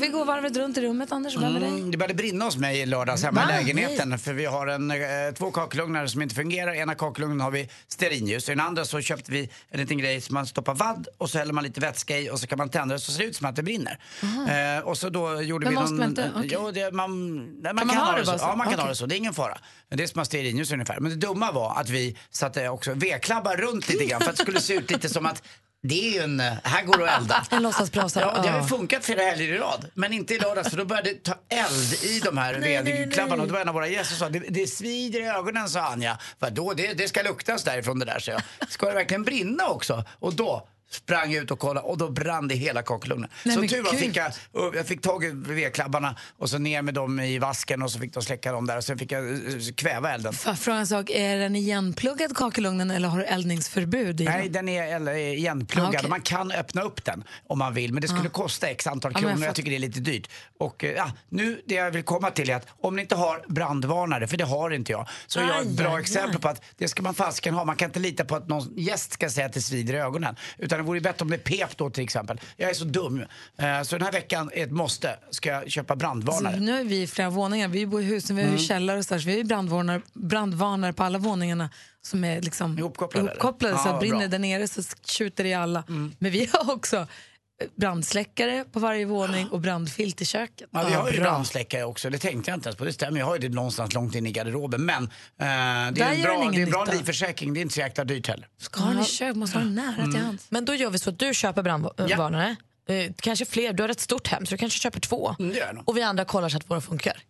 Vi går varvet runt i rummet, Anders. Vem är dig? Mm, det började brinna hos mig i lördags hemma i lägenheten. För vi har en, eh, två kakelugnar som inte fungerar. Ena kakelugnen har vi stearinljus. I den andra så köpte vi en liten grej som man stoppar vadd och så häller man lite vätska i och så kan man tända det så ser det ut som att det brinner. Eh, och så då gjorde Men vi måste någon... man inte- okej. Jo, det, man, nej, man man kan, ha ha det det så. så? Ja, man kan ha Okej. det så. Det är ingen fara. Det är som att ha stearinljus ungefär. Men det dumma var att vi satte också vedklabbar runt lite grann för att det skulle se ut lite som att det är ju en... Här går det att elda. En låtsasbrasa. Ja, det har ju funkat flera helger i rad. Men inte i lördags för då började det ta eld i de här vedklabbarna. Och det var en av våra gäster som sa det, det svider i ögonen sa Anja. Vadå, det, det ska luktas därifrån det där så jag. Ska det verkligen brinna också? Och då sprang ut och kollade och då brann det hela kakelugnen. Så tur var fick jag, jag fick tag i vedklabbarna och så ner med dem i vasken och så fick de släcka dem där och sen fick jag eh, kväva elden. Fråga en sak? Är den igenpluggad kakelugnen eller har du eldningsförbud i? Nej, den är igenpluggad. Ah, okej. Man kan öppna upp den om man vill, men det skulle kosta x antal Ja, men jag kronor. jag, tycker det är lite dyrt. Och eh, ja, nu, det jag vill komma till är att om ni inte har brandvarnare, för det har inte jag, så är jag ett bra aj, exempel aj. på att det ska man fasiken ha. Man kan inte lita på att någon gäst ska säga att det svider i ögonen. Utan det vore bättre om det pep då till exempel. Jag är så dum. Eh, så den här veckan är ett måste. Ska jag köpa brandvarnare. Så nu är vi i flera våningar. Vi bor i husen, vi har Mm. källare och så, där, så vi har brandvarnare, brandvarnare på alla våningarna som är liksom Ihopkopplade, ihopkopplade. Ja, så att brinner bra. Mm. där nere så tjuter det i alla. Men vi har också brandsläckare på varje våning och brandfilt i köket. Ja, vi har ju bra. brandsläckare också, det tänkte jag inte ens på. Det stämmer, jag har ju det någonstans långt in i garderoben. Men eh, det är en bra, det är en bra nytta. livförsäkring, det är inte så jäkla dyrt heller. Ska ha den i köket, måste ha den nära Mm. till hands. Men då gör vi så att du köper brandvarnare. Eh, kanske fler, du har ett stort hem så du kanske köper två. Mm, det. Och vi andra kollar så att våra funkar.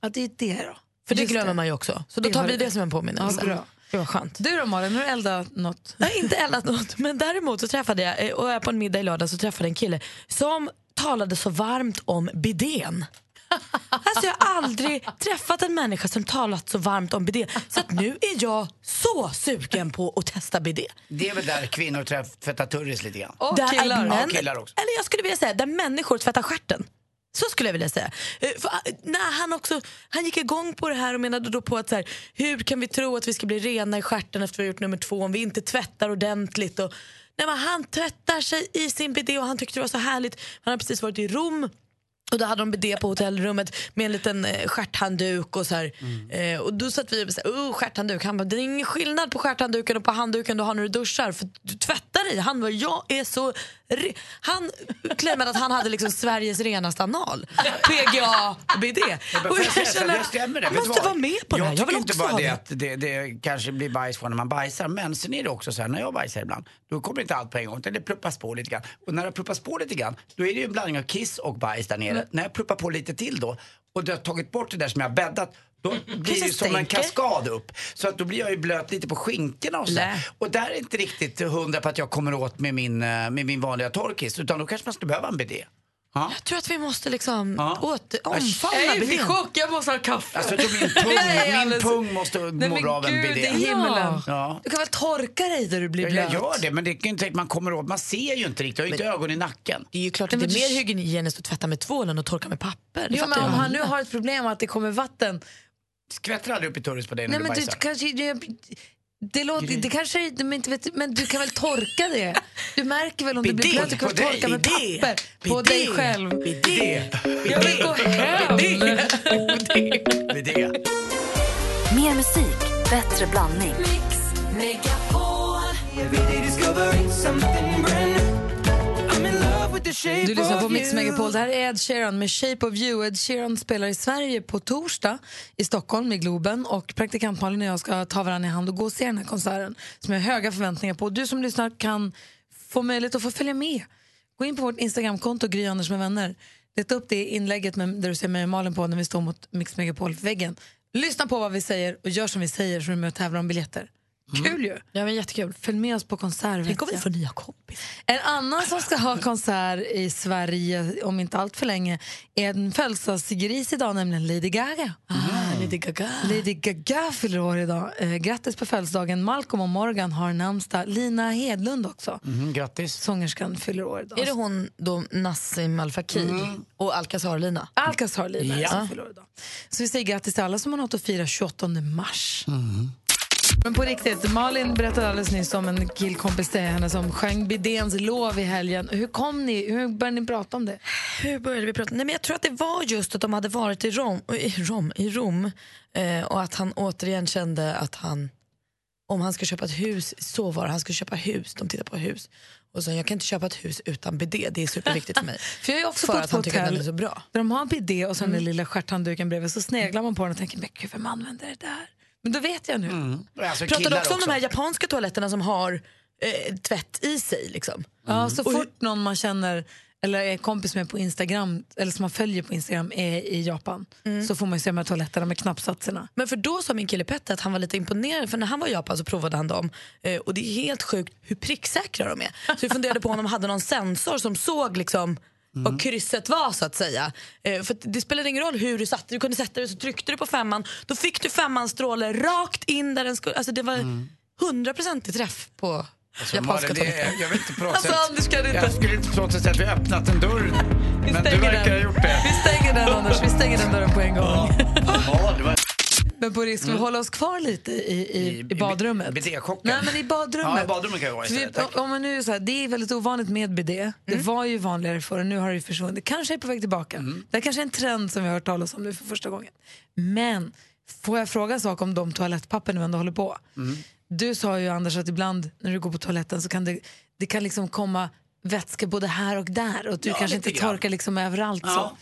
Ja, det är det då. För det Just glömmer man ju också. Så då Det tar vi du. det som en påminnelse. Ja, bra. Det var skönt. Du då Malin, har du eldat något? Jag har inte eldat något, men däremot så träffade jag, eh, och jag är på en middag i lördag så träffade jag en kille som talade så varmt om bidén. Alltså jag har aldrig träffat en människa som talat så varmt om bidén. Så att nu är jag så sugen på att testa bidé. Det är väl där kvinnor tvättar turris lite grann. Och Där killar. är Ja, män- killar också. Eller jag skulle vilja säga där människor tvättar stjärten. Så skulle jag vilja säga. Eh, För, eh, när han, också, han gick igång på det här och menade då på att så här, hur kan vi tro att vi ska bli rena i stjärten efter vi har gjort nummer två om vi inte tvättar ordentligt. Och, nej, men han tvättar sig i sin bidé och han tyckte det var så härligt. Han har precis varit i Rom och då hade de bidé på hotellrummet med en liten eh, stjärthandduk och så här. Eh, och då satt vi och sa, oh stjärthandduk. Han bara, det är ingen skillnad på stjärthandduken och på handduken du har när du duschar för du tvättar i. Han bara, jag är så... Han klämde att han hade liksom Sveriges renaste anal. PGA. Men Och jag känner, det stämmer det. jag måste vara med på det här. Jag tycker inte bara det att det, det kanske blir bajs på när man bajsar. Men sen är det också så här, när jag bajsar ibland, då kommer inte allt på en gång. Utan det pluppas på lite grann. Och när det pluppas på lite grann, då är det ju en blandning av kiss och bajs där nere. När jag pluppar på lite till då, och du har tagit bort det där som jag har bäddat, då blir det ju som en kaskad upp. Så att då blir jag ju blöt lite på skinkorna och så. Och där är inte riktigt hundra på att jag kommer åt med min, eh, med min vanliga torkis. Utan då kanske man skulle behöva en bidé. Ja. Jag tror att vi måste liksom Ja. åter, omfamna Jag är i bidén. chock, jag måste ha kaffe. Alltså, min pung, min pung måste Nej, må men bra av en bidé. i. Ja. Du kan väl torka dig där du blir blöt? jag gör det, men det är ju inte att man kommer åt. Man ser ju inte riktigt, jag har ju inte ögon i nacken. Det är ju klart att det är mer hygieniskt att tvätta med tvål än att torka med papper. Jo, men om han nu har ett problem att det kommer vatten. Skvätter aldrig upp i turris på dig när Nej, du men du bajsar? kanske... Det, det, låter, det kanske men, inte vet, men du kan väl torka det? Du märker väl om det blir blött? Du kan på väl dig, torka med bidé, papper på bidé, dig själv. Bidé, Jag vill gå hem! bidé. Mer musik, bättre blandning. Du lyssnar på Mix Megapol. Det här är Ed Sheeran med Shape of you. Ed Sheeran spelar i Sverige på torsdag i Stockholm i Globen och praktikant Malin och jag ska ta varandra i hand och gå och se den här konserten som jag har höga förväntningar på. Du som lyssnar kan få möjlighet att få följa med. Gå in på vårt Instagramkonto Gry Anders med vänner. Leta upp det inlägget med, där du ser mig och Malin på när vi står mot Mix Megapol-väggen. Lyssna på vad vi säger och gör som vi säger så är du med och tävlar om biljetter. Kul ju. Ja, men jättekul. Följ med oss på konsert. Tänk om vi får nya kompisar. En annan som ska ha konsert i Sverige om inte allt för länge är en födelsedagsgris idag, nämligen Lady Gaga. Ah, Lady Gaga. Lady Gaga fyller år idag. Eh, grattis på födelsedagen. Malcolm och Morgan har namnsdag. Lina Hedlund också. Mm, grattis. Sångerskan fyller år idag. Är det hon då Nassim Al Fakir och Alcazar-Lina? Alcazar Lina Ja. fyller år idag. Så vi säger grattis till alla som har något att fira 28 mars. Men på riktigt, Malin berättade alldeles nyss om en killkompis till henne som sjöng Bidéns lov i helgen. Hur kom ni? Hur började ni prata om det? Hur började vi prata? Nej, men jag tror att det var just att de hade varit i Rom, i Rom, i Rom eh, och att han återigen kände att han, om han ska köpa ett hus, så var det, han ska köpa hus, de tittar på hus. Och så jag kan inte köpa ett hus utan bidé, det är superviktigt för mig. För jag är också för att han tycker att den är så bra. där de har en bidé och så den där lilla stjärthandduken bredvid så sneglar man på den och tänker, men gud vem använder det där? Men då vet jag nu. Alltså, Pratar du också om de här japanska toaletterna som har eh, tvätt i sig? Liksom? Ja, så fort någon man känner eller är kompis med på Instagram eller som man följer på Instagram är i Japan så får man ju se de här toaletterna med knappsatserna. Men för då sa min kille Petter att han var lite imponerad för när han var i Japan så provade han dem eh, och det är helt sjukt hur pricksäkra de är. Så vi funderade på om de hade någon sensor som såg liksom vad krysset var så att säga. Eh, för det spelade ingen roll hur du satte Du kunde sätta dig så tryckte du på femman. Då fick du femmans stråle rakt in där den skulle. Alltså det var hundraprocentig träff på Alltså, japanska Malin, är- jag vet inte på något Alltså, sätt. Anders, kan inte- Jag skulle inte på något sätt säga att vi har öppnat en dörr. Men du verkar den. ha gjort det. Vi stänger den Anders, vi stänger den dörren på en gång. Ja, det var Men på risk, ska vi hålla oss kvar lite i, i, i badrummet? bidéchocken. Nej men i badrummet. Ja, i badrummet kan jag vara För vi, om man nu så här, det är väldigt ovanligt med bidé. Det var ju vanligare förr nu har det försvunnit. Kanske är på väg tillbaka. Det här kanske är en trend som vi har hört talas om nu för första gången. Men får jag fråga en sak om de toalettpapper nu ändå håller på? Du sa ju Anders att ibland när du går på toaletten så kan det, det kan liksom komma vätska både här och där och att du Ja, kanske inte torkar liksom överallt. Så. Ja.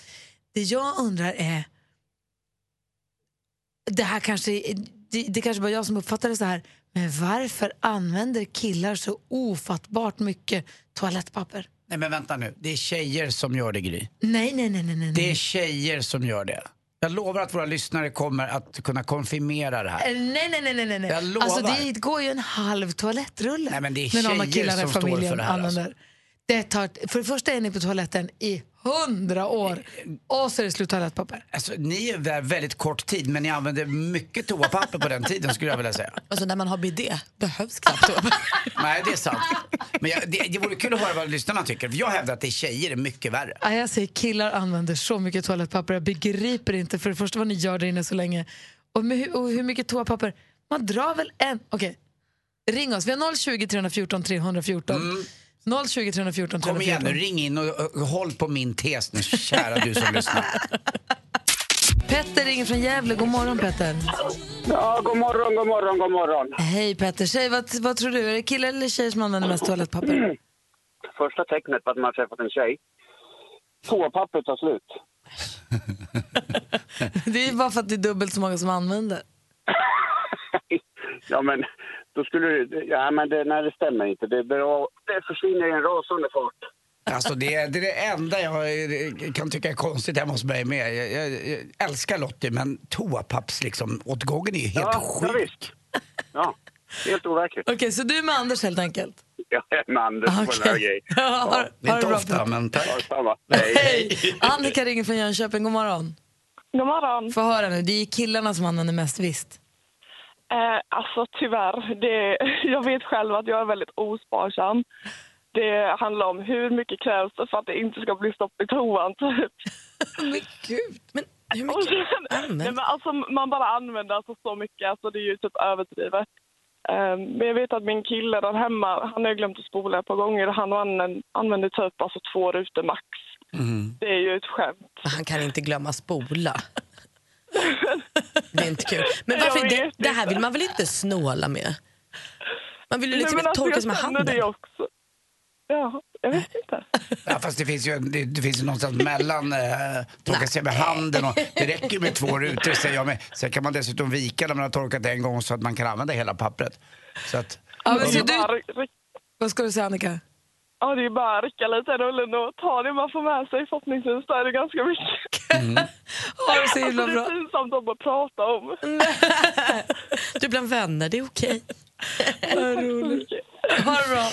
Det jag undrar är, det här kanske, det, det kanske bara jag som uppfattar det så här, men varför använder killar så ofattbart mycket toalettpapper? Nej men vänta nu, det är tjejer som gör det Gry. Nej, nej, nej, nej, nej. Det är tjejer som gör det. Jag lovar att våra lyssnare kommer att kunna konfirmera det här. Eh, Nej, nej, nej, nej, nej. Jag lovar. Alltså det går ju en halv toalettrulle. Nej, men det är tjejer som står familjen för det här, använder. alltså. Det tar, för det första är ni på toaletten i hundra år och så är det slut toalettpapper. Alltså, ni är där väldigt kort tid men ni använde mycket toapapper på den tiden skulle jag vilja säga. Alltså när man har bidé behövs knappt toapapper. Nej det är sant. Men jag, det, det vore kul att höra vad lyssnarna tycker. För jag hävdar att det är tjejer är mycket värre. Ja, jag säger killar använder så mycket toalettpapper. Jag begriper inte för det första vad ni gör där inne så länge. Och, med, hur- och hur mycket toapapper? Man drar väl en... Okej, ring oss. Vi har 020 314 314. 020 314 Kom igen nu, 314. ring in och, och, och håll på min tes nu kära du som lyssnar. Petter ringer från Gävle. God morgon Petter. Ja, god morgon, god morgon, god morgon. Hej Petter. Säg, vad, vad tror du? Är det killar eller tjejer som använder mest toalettpapper? Första tecknet på att man har träffat en tjej. Toapappret tar slut. Det är bara för att det är dubbelt så många som använder. ja, men då skulle du... Ja, men det, nej, det stämmer inte. Det, det, det försvinner i en rasande fart. Alltså det, är- det är det enda jag kan tycka är konstigt hemma hos mig med. Jag, jag, jag älskar Lottie men toapapps liksom, åtgången är ju helt Ja, ja, sjuk. visst. Ja, helt overkligt. Okej, så du är med Anders helt enkelt? Jag är med Anders på den här grejen. Ja, ha, Det är inte bra. ofta men tack. Ja. Hej. Hej! Annika ringer från Jönköping. God morgon. God morgon. Få höra nu, det är killarna som använder mest, visst? Eh, alltså tyvärr, det, jag vet själv att jag är väldigt osparsam. Det handlar om hur mycket krävs det för att det inte ska bli stopp i toan. Typ. Men gud. Men hur mycket sen- nej, använder men alltså, man bara använder alltså så mycket, alltså, det är ju typ överdrivet. Eh, men jag vet att min kille där hemma, han har glömt att spola ett par gånger. Han använder, använder typ alltså två rutor max. Det är ju ett skämt. Han kan inte glömma spola. Det är inte kul. Men varför, det, det här vill man väl inte snåla med? Man vill ju liksom men alltså, torka sig med handen. Det också. Ja, jag vet inte. Ja, fast det finns ju det, det finns ju någonstans mellan eh, torka sig med handen och det räcker ju med två rutor säger jag. med. Sen kan man dessutom vika när man har torkat en gång så att man kan använda hela pappret. Så att, Ja, men Det så är bara, du, ryck- vad ska du säga Annika? ja, det är bara att rycka lite i rullen och ta det man får med sig. Förhoppningsvis då är det ganska mycket. Ha det så himla Alltså, det bra. är pinsamt att bara prata om. Du är bland vänner, det är okej. Vad roligt. Ha det bra.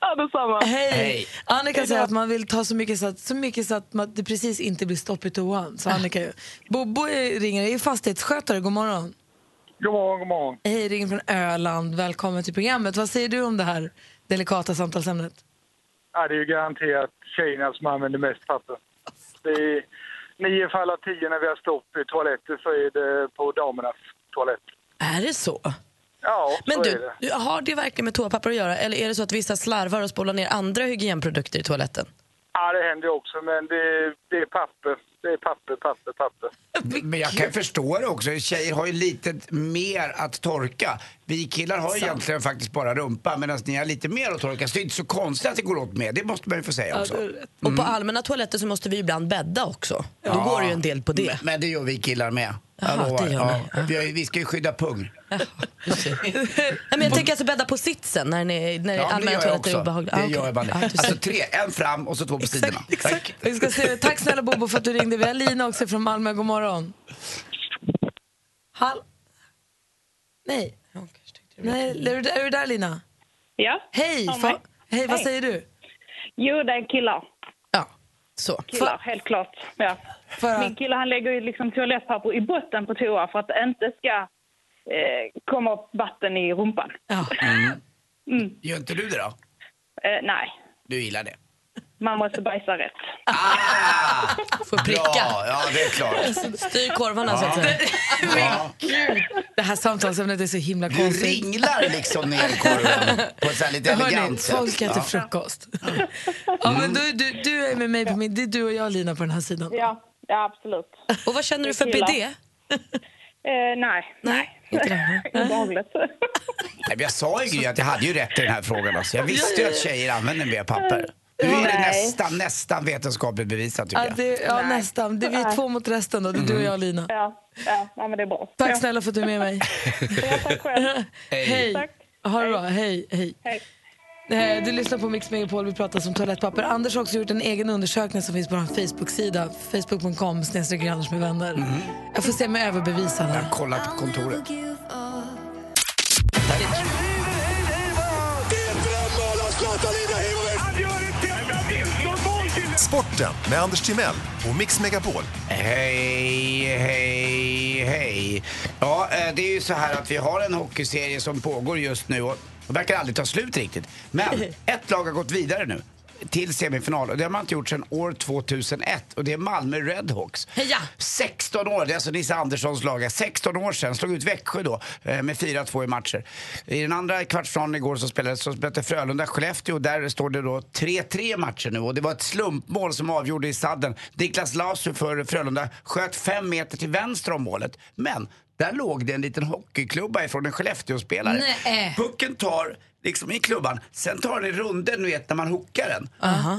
Ja, detsamma. Hej. Hej. Annika säger att man vill ta så mycket så att, så mycket så att man, det precis inte blir stopp i toan. Så Annika, ju. Bobo är- ringer, är fastighetsskötare. God morgon. God morgon, god morgon. Hej, ringer från Öland. Välkommen till programmet. Vad säger du om det här delikata samtalsämnet? Ja, det är ju garanterat tjejerna som använder mest papper. Det är nio fall av tio när vi har stopp i toaletter så är det på damernas toalett. Är det så? Ja, Men så är du, det. har det verkligen med toapapper att göra eller är det så att vissa slarvar och spolar ner andra hygienprodukter i toaletten? Ja, det händer också, men det, det är papper. Det är papper, papper, papper. Men jag kan förstå det också. Tjejer har ju lite mer att torka. Vi killar har ju egentligen faktiskt bara rumpa medan ni har lite mer att torka. Så det är inte så konstigt att det går åt med. Det måste man ju få säga också. Och på allmänna toaletter så måste vi ibland bädda också. Då går det ju en del på det. Men, men det gör vi killar med. Jaha, det gör ja. ni. Ja. Vi, vi ska ju skydda pung. Nej, men jag tänker alltså bädda på sitsen när, ni, när Ja, allmänna toaletter är obehagliga. Det Ah, gör jag bara. Ja, ser. Alltså tre, en fram och så två på sidorna. Tack. Vi ska se. Tack snälla Bobo för att du ringde. Vi har Lina också från Malmö. God morgon. Hall... Nej. Nej, är du, är du där Lina? Ja. Hej! Fa- mig. Hej, vad Hej. säger du? Jo, det är killar. Ja, så. Killar, helt klart. Ja. För Min kille han lägger ju liksom toalettpapper i botten på toa för att det inte ska eh, komma upp vatten i rumpan. ja. Gör inte du det då? Eh, nej, Du gillar det? Man måste bajsa rätt. Får pricka. Bra, ja det är klart. Styr korvarna så att säga. Ja. Det här samtalsämnet är så himla Du konstigt. ringlar liksom ner korven på ett så här lite Hörni, elegant sätt. folk äter Ja. frukost. Ja, men du, du, du är med mig på min... Det är du och jag Lina på den här sidan. Ja, ja absolut. Och vad känner du för Killar. bidé? Eh, nej. Nej, inte det. Obehagligt. Nej, men jag sa ju att jag hade ju rätt i den här frågan. Alltså. Jag visste ju att tjejer använder mer papper. Nu är det nästan, nästan vetenskapligt bevisat tycker Ja, jag. det, ja nästan. Det är vi två mot resten då. Det är du och jag Lina. Ja, ja, ja, men det är bra. Tack ja. snälla för att du är med mig. Ja, tack själv. Hej. Tack. Ha det bra. Hej. Hej. Hej. Eh, Du lyssnar på Mix Megapol, vi pratar om toalettpapper. Anders har också gjort en egen undersökning som finns på vår Facebook-sida. Facebook.com snedstreck Anders med vänner. Jag får se överbevisa Jag här. har kollat på kontoret. Sporten med Anders Timell och Mix Megapol. Hej, hej, hej. Ja, eh, det är ju så här att vi har en hockeyserie som pågår just nu och verkar aldrig ta slut riktigt. Men ett lag har gått vidare nu till semifinal och det har man inte gjort sedan år 2001 och det är Malmö Redhawks. Heja! 16 år, det är alltså Nisse Anderssons lag. 16 år sedan, slog ut Växjö då eh, med 4-2 i matcher. I den andra kvartsfinalen igår så spelades så spelade Frölunda-Skellefteå och där står det då 3-3 matcher nu och det var ett slumpmål som avgjorde i sadden. Niklas Lasu för Frölunda sköt fem meter till vänster om målet. Men där låg det en liten hockeyklubba ifrån en Skellefteå-spelare. Pucken tar liksom i klubban, sen tar den i runden, du vet när man hookar den.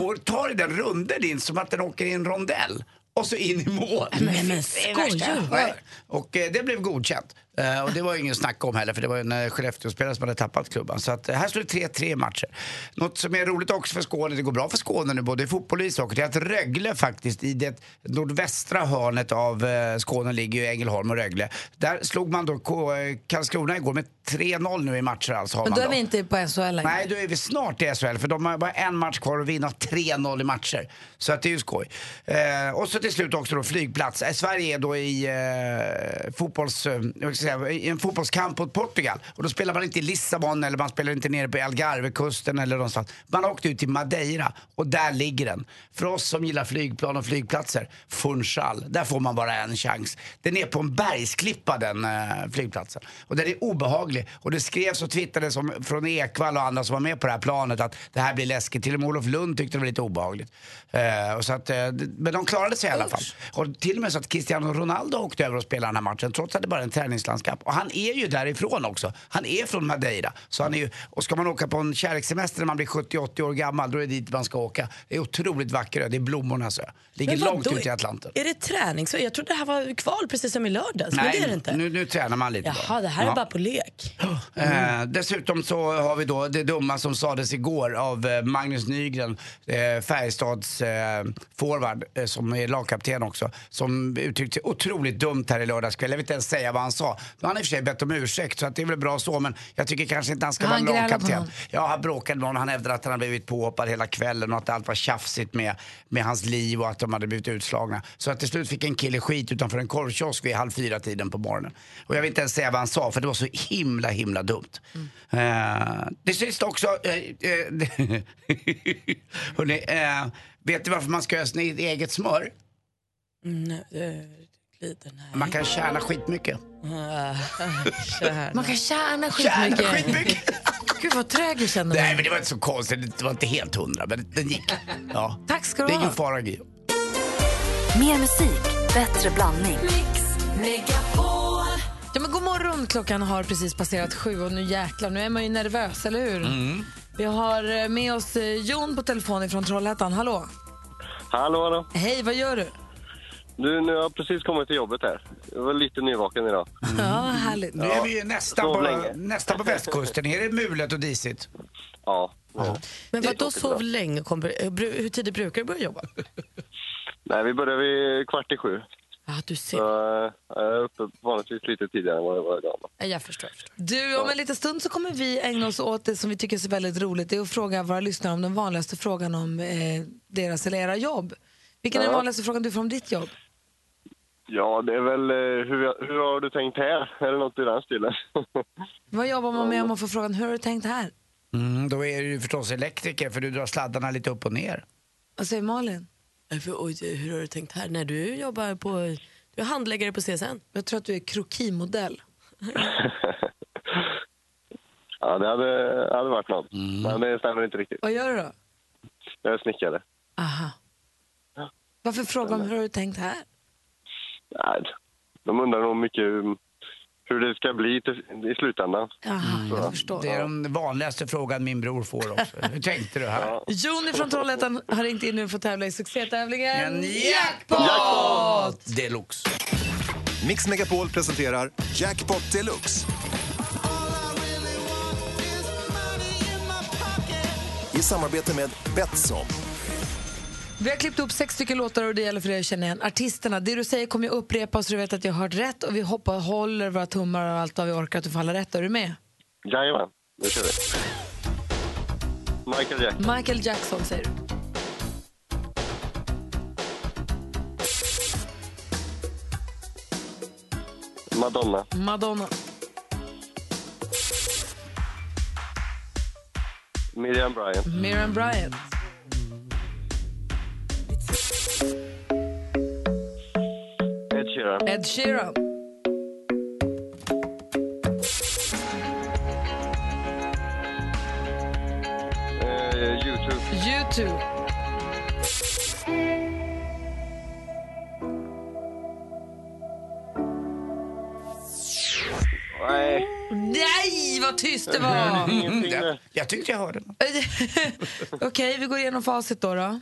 Och tar i den runden in som att den åker i en rondell. Och så in i mål. men värsta skojar. Och eh, det blev godkänt. Eh, och det var ju ingen snack om heller för det var en Skellefteå-spelare som hade tappat klubban. Så att, eh, här står det 3-3 matcher. Något som är roligt också för Skåne, det går bra för Skåne nu både i fotboll och ishockey, det är att Rögle faktiskt i det nordvästra hörnet av eh, Skåne ligger ju Ängelholm och Rögle. Där slog man då K- Karlskrona igår med 3-0 nu i matcher alltså. Har Men då är då. vi inte på SHL längre. Nej, då är vi snart i SHL för de har bara en match kvar att vinna 3-0 i matcher. Så att det är ju skoj. Eh, och så till slut också då flygplats. Sverige är då i, fotbolls, säga, i en fotbollskamp mot Portugal. Och då spelar man inte i Lissabon eller man spelar inte nere på Algarvekusten eller någonstans. Man har åkt ut till Madeira och där ligger den. För oss som gillar flygplan och flygplatser, Funchal, där får man bara en chans. Den är på en bergsklippa den eh, flygplatsen. Och den är obehaglig. Och det skrevs och twittrades om, från Ekvall och andra som var med på det här planet att det här blir läskigt. Till och med Olof Lund tyckte det var lite obehagligt. Eh, och så att, eh, men de klarade sig i alla fall. Och till och med så att Cristiano Ronaldo åkte över och spelade den här matchen trots att det bara är en träningslandskap. Och han är ju därifrån också. Han är från Madeira. Så han är ju, och ska man åka på en kärlekssemester när man blir 70-80 år gammal då är det dit man ska åka. Det är otroligt vacker ö. Det är blommornas ö. Ligger långt ut i Atlanten. Är det träning? Så jag trodde det här var kval precis som i lördags, men det är det inte. Nu, nu tränar man lite Jaha, det här är Ja. bara på lek. Eh, dessutom så har vi då det dumma som sades igår av eh, Magnus Nygren, eh, Färjestads eh, forward, eh, som är lagkapten också, som uttryckte sig otroligt dumt här i lördags kväll. Jag vill inte ens säga vad han sa. Nu har han i och för sig bett om ursäkt så att det är väl bra så men jag tycker kanske inte han ska han vara lagkapten. Ja, han bråkade med honom. Han hävdade att han hade blivit påhoppad hela kvällen och att allt var tjafsigt med, med hans liv och att de hade blivit utslagna. Så att till slut fick en kille skit utanför en korvkiosk vid halv fyra tiden på morgonen. Och jag vill inte ens säga vad han sa för det var så himla, himla dumt. Eh, det sista också... Uh, hörrni, eh, vet du varför man ska göra sitt eget smör? Mm, eh, glider, nej. Man kan tjäna skitmycket. Man kan tjäna Tjäna skitmycket. skitmycket! Gud vad trög jag känner Nej mig. men det var inte så konstigt, det var inte helt hundra men den gick. Ja. Tack ska du Det är ingen ha. fara Gio. Mer musik, bättre blandning. Ja, men god morgon, klockan har precis passerat sju och nu jäklar, nu är man ju nervös, eller hur? Mm. Vi har eh, med oss eh, Jon på telefon från Trollhättan. Hallå! Hallå, hallå. Hej, vad gör du? Du, nu har jag precis kommit till jobbet här. Jag var lite nyvaken idag. Ja, härligt. Nu är vi ju nästan Sov på, länge. nästan på västkusten. Är det mulet och disigt? Ja. ja. Men Det är vad då tråkigt sov idag. länge? Kommer, eh, bru- hur tidigt brukar du börja jobba? Nej, vi börjar vid kvart i sju. Ja, du Så ser. eh, jag är uppe vanligtvis lite tidigare än vad jag var idag. Ja, Jag förstår. Jag förstår. Du, om en liten stund så kommer vi ägna oss åt det som vi tycker är så väldigt roligt. Det är att fråga våra lyssnare om den vanligaste frågan om eh, deras eller era jobb. Vilken är den vanligaste frågan du får om ditt jobb? Ja, det är väl... eh, Hur, hur har du tänkt här? Är det något i den stilen? Vad jobbar man med om man får frågan hur har du tänkt här? Mm, då är du ju förstås elektriker för du drar sladdarna lite upp och ner. Vad säger Malin? Eh, för- Oj, hur har du tänkt här? När du jobbar på... Du är handläggare på CSN. Jag tror att du är krokimodell. ja, det hade, hade varit något. Men det stämmer inte riktigt. Vad gör du då? Jag är snickare. Aha. Varför frågar de hur har du tänkt här? Nej, de undrar nog mycket hur, hur det ska bli till, i slutändan. Jaha, jag förstår. Det är den vanligaste frågan min bror får också. Hur tänkte du här? Jon från Trollhättan har ringt in nu för att tävla i succétävlingen En Jackpot! Deluxe. Mix Megapol presenterar Jackpot Deluxe. I samarbete med Betsson. Vi har klippt upp sex stycken låtar och det gäller för dig att känna igen artisterna. Det du säger kommer jag upprepa så du vet att jag har hört rätt och vi hoppar håller våra tummar och allt vad vi orkar att du får alla rätt. Är du med? Jajamän, nu kör vi. Michael Jackson. Michael Jackson säger du. Madonna. Madonna. Miriam Bryant. Miriam Bryant. Sheeran. Ed Sheeran. Eh, YouTube. YouTube. Nej, Nej, vad tyst det var! ingenting Jag, jag tyckte jag hörde något. Okej, vi går igenom facit då. då.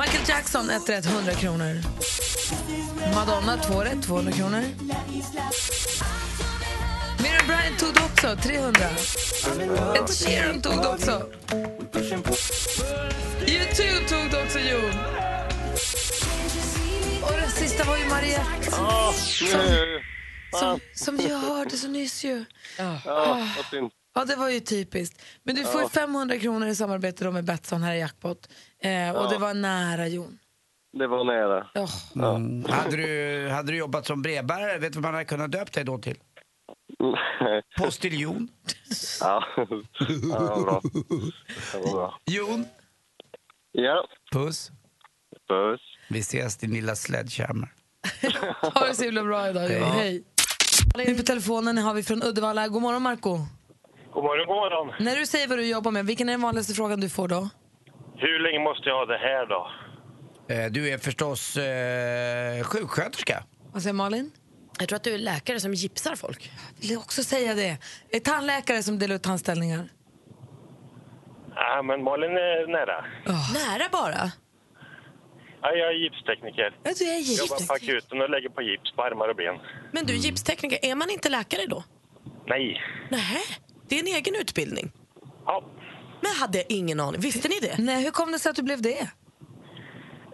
Michael Jackson, 1 rätt, 100 kronor. Madonna, 2 rätt, 200 kronor. Miriam Bryant tog det också, 300. Ed Sheeran tog det också. YouTube tog det också, Jon. Och den sista var ju Mariette, Ja, nu... som, som vi hörde så nyss ju. Ja, synd. Ja, det var ju typiskt. Men du får ju 500 kronor i samarbete då med Betsson här i Jackpot. Eh, och det var nära, Jon. Det var nära. Oh. Mm. Hade, du, hade du jobbat som brevbärare, vet du vad man hade kunnat döpt dig då till? Postiljon. ja, ja, det var bra. Det var bra. Jon. Ja, Puss. puss. Vi ses din lilla sledgehammer. Ha det så himla bra idag, Jon. Hej. Nu på telefonen har vi från Uddevalla. God morgon, Marco. God morgon, god morgon. När du säger vad du jobbar med, vilken är den vanligaste frågan du får då? Hur länge måste jag ha det här då? Eh, Du är förstås eh, sjuksköterska. Vad säger Malin? Jag tror att du är läkare som gipsar folk. Vill jag också säga det. Är tandläkare som delar ut tandställningar? Ja, men Malin är nära. Nära bara. Ja, jag är gipstekniker. Ja, du är Jobbar på gipstekniker. akuten och lägger på gips på armar och ben. Men du, gipstekniker, är man inte läkare då? Nej. Nej, det är en egen utbildning. Ja. Men hade jag ingen aning. Visste ni det? Nej, hur kom det sig att du blev det?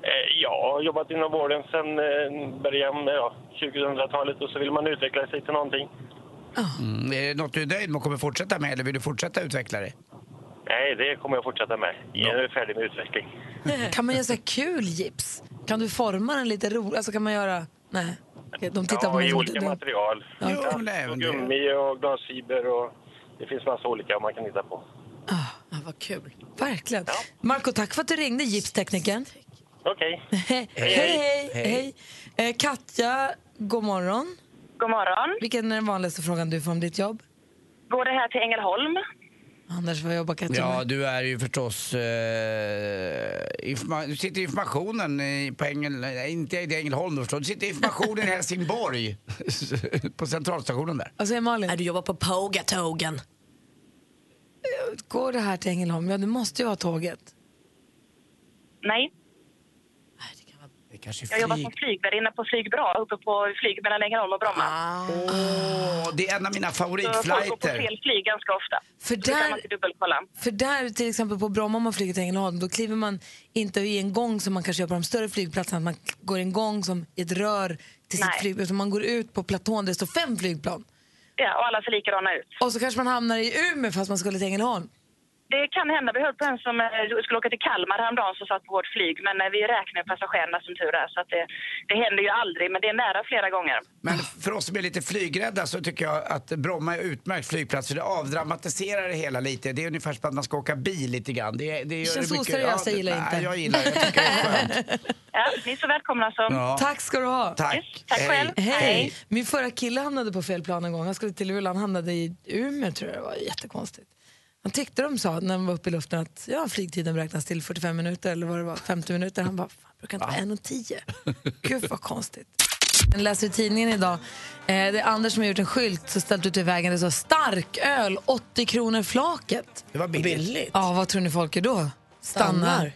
Eh, Jag har jobbat inom vården sedan eh, början ja, 2000-talet och så vill man utveckla sig till någonting. Mm. Är det något du är nöjd med och kommer fortsätta med eller vill du fortsätta utveckla dig? Nej, det kommer jag fortsätta med. Jag är färdig med utveckling. Kan man göra så här kul gips? Kan du forma den lite roligt? Alltså kan man göra... Nej. De tittar ja, på i olika material. Ja. Ja, Jo, och det. gummi och glasfiber och det finns massa olika man kan hitta på. Ja, vad kul. Verkligen. Marco, tack för att du ringde, gipsteknikern. Okej. hej, hej, hej. Eh, Katja, god morgon. God morgon. Vilken är den vanligaste frågan du får om ditt jobb? Går det här till Ängelholm? Anders, vad jobbar Katja Ja, med? du är ju förstås... Eh, informa- du sitter i informationen i, på Ängel... nej, Inte i Ängelholm då förstås. Du sitter i informationen i Helsingborg. på centralstationen där. Vad säger Malin? du jobbar på Pågatågen. Går det här till Ängelholm? Ja, det måste ju vara tåget. Nej. Det kanske Jag jobbar som flygvärdinna på Flygbra uppe på flyg mellan Ängelholm och Bromma. Åh, det är en av mina Så folk går på favoritflighter. fel flyg ganska ofta. För Så kan där- man inte dubbelkolla. För där, till exempel på Bromma, om man flyger till Ängelholm, då kliver man inte i en gång som man kanske gör på de större flygplatserna. att Man går en gång som i ett rör till sitt flygplan. Utan Man går ut på platån där det står fem flygplan. Ja, och alla ser likadana ut. Och så kanske man hamnar i Umeå fast man skulle till Ängelholm. Det kan hända. Vi hörde på en som eh, skulle åka till Kalmar häromdagen som satt på vårt flyg. Men eh, vi räknar passagerarna som tur är. Så att det, det händer ju aldrig, men det är nära flera gånger. Men för oss som är lite flygrädda så tycker jag att Bromma är utmärkt flygplats för det avdramatiserar det hela lite. Det är ungefär som att man ska åka bil lite grann. Det, det, gör känns oseriöst, jag gillar nej, inte. Jag gillar det, jag tycker det är skönt. Ja, ni är så välkomna så. Ja. Tack ska du ha. Tack. Tack själv. Hej. Hej. Min förra kille hamnade på fel plan en gång. Han skulle till Luleå, han hamnade i Umeå tror jag. Det var jättekonstigt. Han tyckte de sa när han var uppe i luften att ja, flygtiden beräknas till 45 minuter eller vad det var, 50 minuter. Han bara, fan, brukar inte vara 1.10? Gud vad konstigt. Jag läser i tidningen idag, eh, det är Anders som har gjort en skylt så ställt ut i vägen. Det står starköl 80 kronor flaket. Det var billigt. Ja, vad tror ni folk är då? Stannar. Stannar.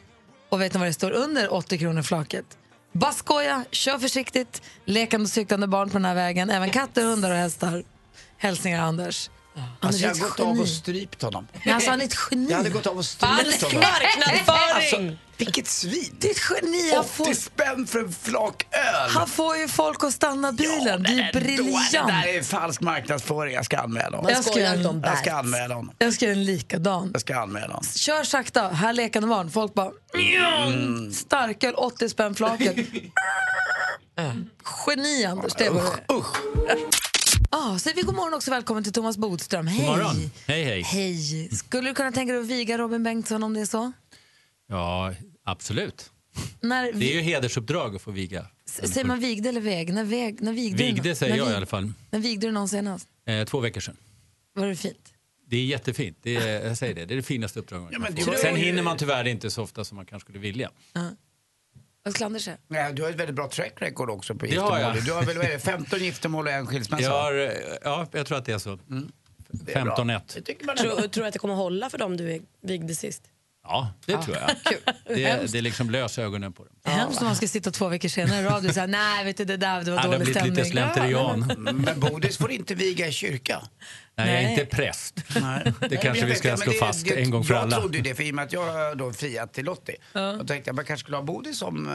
Och vet ni vad det står under 80 kronor flaket? Bara skoja, kör försiktigt, lekande och cyklande barn på den här vägen. Även katter, hundar och hästar. Hälsningar Anders. Alltså, jag ett gått av och strypt honom. Men alltså, han är ett geni. Jag hade gått av och strypt honom. marknadsföring! Alltså, vilket svin! Det är ett geni. Han 80 får, spänn för en flak öl! han får ju folk att stanna bilen. det är Då, det briljant. där är falsk marknadsföring. Jag ska anmäla honom. Jag ska, en, Jag ska anmäla honom. jag ska göra en likadan. Jag ska anmäla honom. Kör sakta, här lekande barn. Folk bara... Mm. Starköl, 80 spänn flaket. Geni, Anders. Det var det. Usch! Ah, så vi god morgon också välkommen till Thomas Bodström. Hej. God morgon. Hej, hej. Hej. Skulle du kunna tänka dig att viga Robin Bengtsson om det är så? Ja, absolut. När, Det är ju hedersuppdrag att få viga. S- Säger man vigde eller väg? När, väg, när vigde du? Vigde säger när jag vig- i alla fall. När vigde du någon senast? Eh, två veckor sedan. Var det fint? Det är jättefint. Det är, jag säger det, det är det finaste uppdraget man Ja, kan det få. Sen hinner man tyvärr inte så ofta som man kanske skulle vilja. Skulle Anders? Nej, du har ett väldigt bra track record också på har giftermål. jag. Du har väl vad är det, 15 giftermål och en skilsmässa? Jag har, ja, jag tror att det är så. Mm. Det är bra. 15-1. Det tycker man är Tror tror du att det kommer hålla för dem du vigde sist? Ja, det tror jag. Det, det liksom löser ögonen på dem. Det är hemskt om man ska sitta två veckor senare i radio och säga nej, vet du, det där det var Ja, det har dålig blivit stämning. lite slentrian. Men Bodis får inte viga i kyrka. Nej, jag är inte präst. Nej. Det kanske Jag vi ska slå det- fast det- en gång för alla. Jag trodde ju det, för i och med att jag har då friat till Lottie. Ja. Och tänkte jag man kanske skulle ha Bodis som eh,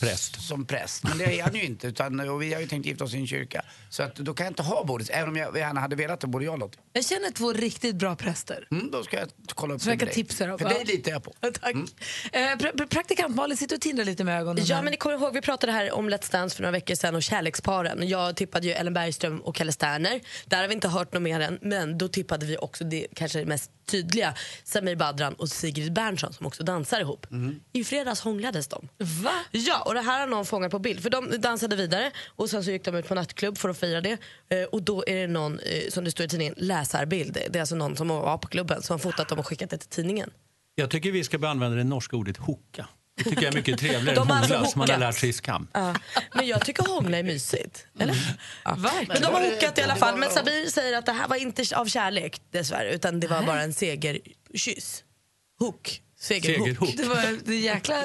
Präst. Som präst. Men det är han ju inte. Utan, och vi har ju tänkt gifta oss i en kyrka. Så att, då kan jag inte ha Bodis, även om jag gärna hade velat det, både jag och Lottie. Jag känner två riktigt bra präster. Mm, då ska jag kolla upp Så jag det kan tipsa. För dig litar jag på. Tack. Eh, pra- pra- praktikant Malin sitter och tindrar lite med ögonen. Ja, här. men ni kommer ihåg, vi pratade här om Let's Dance för några veckor sedan och kärleksparen. Jag tippade ju Ellen Bergström och Kalle Sterner. Där har vi inte hört något mer än, men då tippade vi också det kanske det mest tydliga, Samir Badran och Sigrid Bernson som också dansar ihop. I fredags hånglades de. Va? Ja, och det här har någon fångat på bild. För de dansade vidare och sen så gick de ut på nattklubb för att fira det. Eh, och då är det någon, eh, som det står i tidningen, läsarbild. Det är alltså någon som var på klubben som har fotat dem och skickat det till tidningen. Jag tycker vi ska använda det norska ordet hoka. Det tycker jag är mycket trevligare De än har alltså hångla som man har lärt sig i skam. Ja, men jag tycker hångla är mysigt. Eller? Ja. Verkligen. Men de har hookat i alla fall. Men Sabir säger att det här var inte av kärlek dessvärre utan det var bara en segerkyss. Hook. Segerhook. Segerhook. Det var det jäkla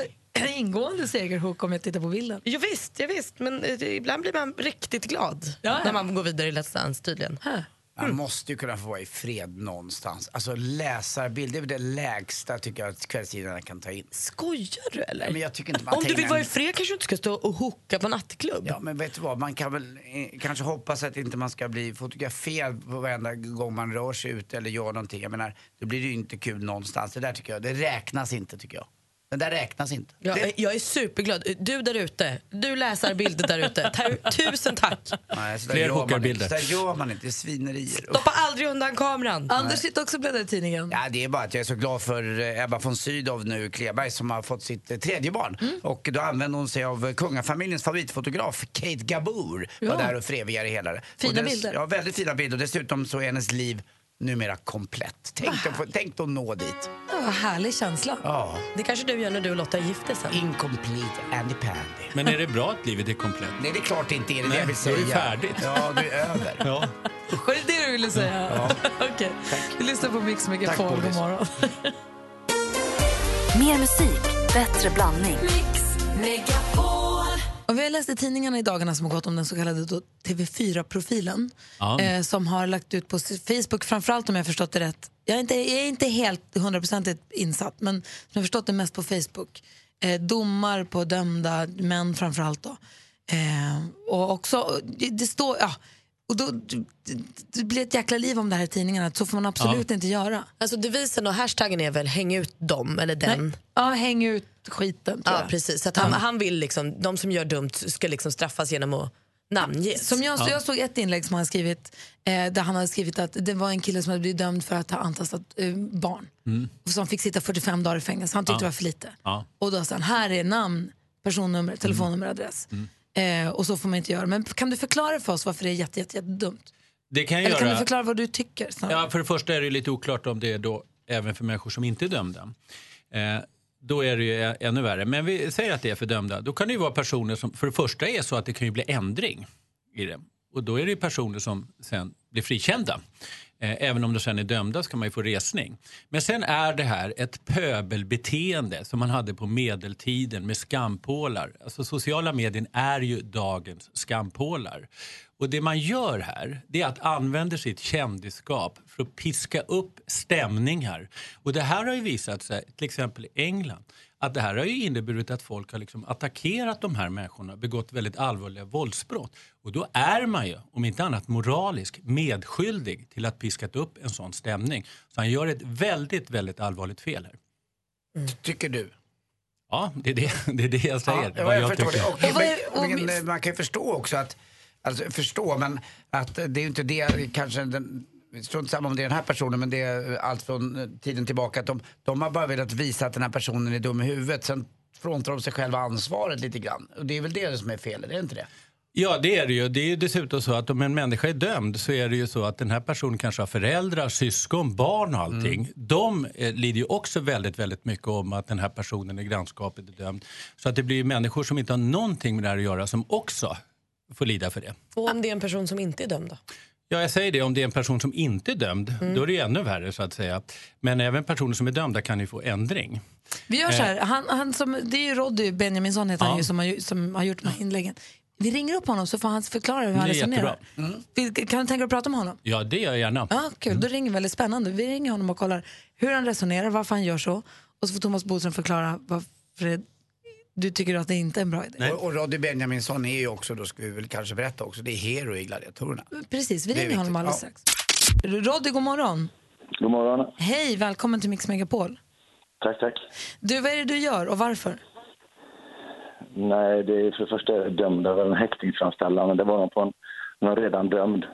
ingående segerhook om jag tittar på bilden. Jo, visst, ja, visst, men eh, ibland blir man riktigt glad Ja, ja. när man går vidare i Let's Dance tydligen. Här. Man måste ju kunna få vara i fred någonstans. Alltså läsarbild, det är det lägsta tycker jag att kvällstidningarna kan ta in. Skojar du eller? Men jag tycker inte man Om du vill vara i fred kanske du inte ska stå och hooka på nattklubb. Ja, men vet du vad? Man kan väl eh, kanske hoppas att inte man ska bli fotograferad på varenda gång man rör sig ut eller gör någonting. Jag menar, då blir det ju inte kul någonstans. Det där tycker jag, det räknas inte tycker jag. Det där räknas inte. Jag, jag är superglad. Du där ute, du läsarbilder där ute. Tusen tack. Nej, så där Fler gör man hookarbilder. där gör man inte, det är svinerier. Stoppa aldrig undan kameran. Anders sitter också och bläddrar i tidningen. Ja, det är bara att jag är så glad för eh, Ebba von Sydow nu, Kleberg, som har fått sitt eh, tredje barn. Mm. Och då använde hon sig av kungafamiljens favoritfotograf, Kate Gabor. Var Ja. där och förevigade hela det. Fina dess- bilder. Ja, väldigt fina bilder. Och dessutom så är hennes liv numera komplett. Tänk dig, få- tänk att nå dit. Ja, vad härlig känsla. Ja. Det kanske du gör när du och Lotta gifter sen. Incomplete Andy Pandy. Men är det bra att livet är komplett? Nej, det är klart det inte är det, det Nej, jag vill då säga. är det färdigt. Ja, du är över. Ja. Var det det du ville säga? Okej. Vi lyssnar på Mix Megapol. God morgon. Mer musik, bättre blandning. Och vi har läst i tidningarna i dagarna som har gått om den så kallade då TV4-profilen Ja. eh, som har lagt ut på Facebook, framförallt om jag har förstått det rätt. Jag är inte, jag är inte helt hundraprocentigt insatt, men som jag har förstått det mest på Facebook. Eh, domar på dömda män framförallt då. Eh, och också, det, det står, ja, och då, det, det blir ett jäkla liv om det här i tidningarna, så får man absolut inte göra. Alltså devisen och hashtaggen är väl häng ut dem eller den. Ja, häng ut skiten tror Ja, jag. precis. Så att han, han vill liksom, de som gör dumt ska liksom straffas genom att namnges. Som jag, så jag såg ett inlägg som han hade skrivit eh, där han hade skrivit att det var en kille som hade blivit dömd för att ha antastat eh, barn. Och som fick sitta 45 dagar i fängelse. Han tyckte Ja. det var för lite. Ja. Och då sa han, här är namn, personnummer, telefonnummer, adress. Eh, och så får man inte göra. Men kan du förklara för oss varför det är jätte, jätte, jätte dumt? Det kan jag Eller kan göra. du förklara vad du tycker? snarare? Ja, för det första är det lite oklart om det är då även för människor som inte är dömda. Eh, då är det ju ännu värre. Men vi säger att det är fördömda. Då kan det ju vara personer som, för det första är så att det kan ju bli ändring i det. Och då är det ju personer som sen blir frikända. Eh, även om de sen är dömda så kan man ju få resning. Men sen är det här ett pöbelbeteende som man hade på medeltiden med skampålar. Alltså sociala medier är ju dagens skampålar. Och det man gör här det är att använda sitt kändisskap för att piska upp stämningar. Och det här har ju visat sig, till exempel i England, att det här har ju inneburit att folk har liksom attackerat de här människorna, begått väldigt allvarliga våldsbrott. Och då är man ju, om inte annat moralisk, medskyldig till att piskat upp en sån stämning. Så han gör ett väldigt, väldigt allvarligt fel här. Tycker du? Ja, det är det, det, är det jag säger. Ja, vad jag, jag förstår tycker. det. Och, men, men, man kan ju förstå också att, alltså förstå, men att det är ju inte det kanske den, Strunt samma om det är den här personen men det är allt från eh, tiden tillbaka att de, de har bara velat visa att den här personen är dum i huvudet. Sen fråntar de sig själva ansvaret lite grann. Och det är väl det som är felet, är det inte det? Ja, det är det ju. Det är ju dessutom så att om en människa är dömd så är det ju så att den här personen kanske har föräldrar, syskon, barn och allting. De eh, lider ju också väldigt, väldigt mycket om att den här personen i grannskapet är dömd. Så att det blir ju människor som inte har någonting med det här att göra som också får lida för det. Och om det är en person som inte är dömd då? Ja, jag säger det. Om det är en person som inte är dömd, då är det ju ännu värre så att säga. Men även personer som är dömda kan ju få ändring. Vi gör så här, Eh. han, han som, det är ju Roddy Benjaminsson heter han Ja. ju, som, har, som har gjort de här inläggen. Vi ringer upp honom så får han förklara hur han resonerar. Vill- Kan du tänka dig att prata med honom? Ja, det gör jag gärna. Ja, kul. Då ringer vi. väldigt spännande. Vi ringer honom och kollar hur han resonerar, varför han gör så. Och så får Thomas Bodström förklara varför det- du tycker att det inte är en bra idé. Och, och Roddy Benjaminsson är ju också, då ska vi väl kanske berätta också, det är hero i Gladiatorerna. Precis, vi ringer honom alldeles Ja. strax. Roddy, god morgon. God morgon. Hej, välkommen till Mix Megapol. Tack, tack. Du, vad är det du gör och varför? Nej, det är för det första är det dömda av en häktningsframställan, men det var någon på en, någon redan dömd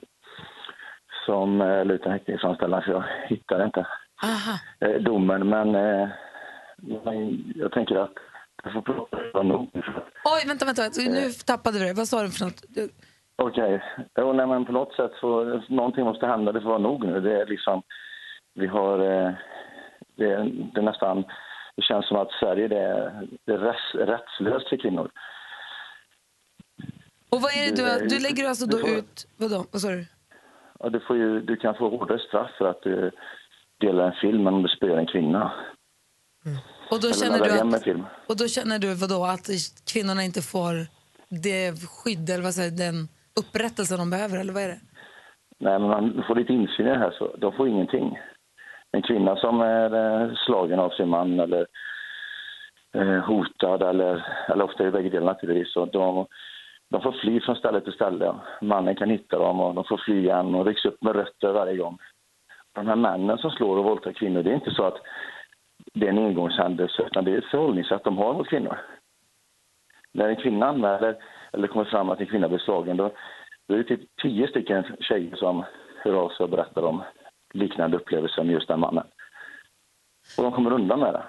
som eh, en häktningsframställan, så jag hittar inte Aha. eh, domen. Men, eh, men jag tänker att jag får prata nog. Oj, vänta, vänta. Nu tappade vi det. Vad sa du för något? Du- Okej. Jo, nej, men på något sätt så någonting måste hända. Det får vara nog nu. Det är liksom, vi har, eh, det, är, det är nästan, det känns som att Sverige det är, det är rätts, rättslöst för kvinnor. Och vad är det du, du lägger alltså då får- ut, vadå, vad sa du? Ja, du, får ju, du kan få hårdare straff för att du delar en film om du spöar en kvinna. Och då känner du att, och då känner du vadå, att kvinnorna inte får det skydd eller vad säger, den upprättelse de behöver, eller vad är det? Nej, men man får lite insyn i det här, så de får ingenting. En kvinna som är eh, slagen av sin man eller eh, hotad, eller, eller ofta är det bägge delar naturligtvis, så de, de får fly från ställe till ställe. Mannen kan hitta dem och de får fly igen och rycks upp med rötter varje gång. De här männen som slår och våldtar kvinnor, det är inte så att det är en engångshändelse, utan det är ett förhållningssätt de har mot kvinnor. När en kvinna anmäler eller kommer fram att en kvinna blir slagen, då, då är det typ tio stycken tjejer som hör av sig och berättar om liknande upplevelser med just den mannen. Och de kommer undan med det.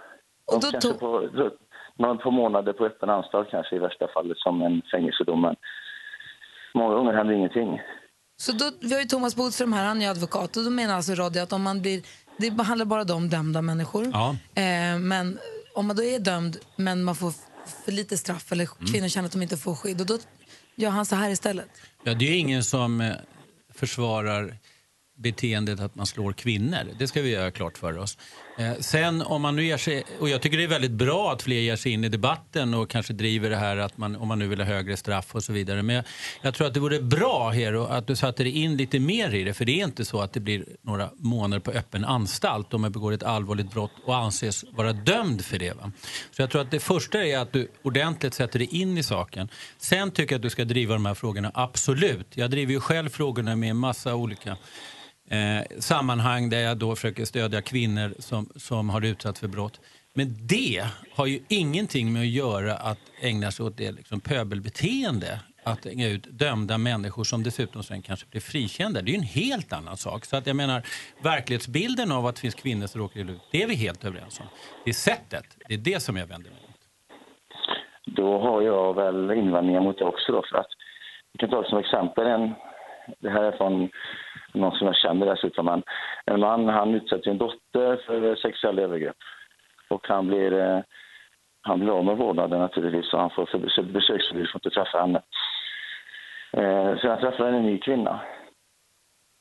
De då kanske får några få månader på öppen anstalt kanske i värsta fallet som en fängelsedom, men många gånger händer ingenting. Så då, vi har ju Thomas Bodström här, han är advokat. Och då menar alltså Roddy att om man blir, det handlar bara om dömda människor. Ja. Eh, men om man då är dömd men man får för lite straff eller Mm. kvinnor känner att de inte får skydd, och då gör han så här istället. Ja, det är ingen som eh, försvarar beteendet att man slår kvinnor. Det ska vi göra klart för oss. Eh, sen om man nu ger sig, och jag tycker det är väldigt bra att fler ger sig in i debatten och kanske driver det här att man, om man nu vill ha högre straff och så vidare. Men jag, jag tror att det vore bra Hero att du satte dig in lite mer i det. För det är inte så att det blir några månader på öppen anstalt om man begår ett allvarligt brott och anses vara dömd för det. Va? Så jag tror att det första är att du ordentligt sätter dig in i saken. Sen tycker jag att du ska driva de här frågorna, absolut. Jag driver ju själv frågorna med en massa olika eh, sammanhang där jag då försöker stödja kvinnor som, som har utsatts för brott. Men det har ju ingenting med att göra att ägna sig åt det liksom pöbelbeteende. Att hänga ut dömda människor som dessutom sen kanske blir frikända. Det är ju en helt annan sak. Så att jag menar, verklighetsbilden av att det finns kvinnor som råkar illa ut, det är vi helt överens om. Det är sättet, det är det som jag vänder mig mot. Då har jag väl invändningar mot det också. Då, för att, vi kan ta det som exempel. En, det här är från någon som jag känner dessutom. Men en man han utsätter sin dotter för sexuella övergrepp. Och han blir, eh, han blir av med vårdnaden naturligtvis. och han får besöksförbud för att inte träffa henne. Eh, sen träffar han en ny kvinna.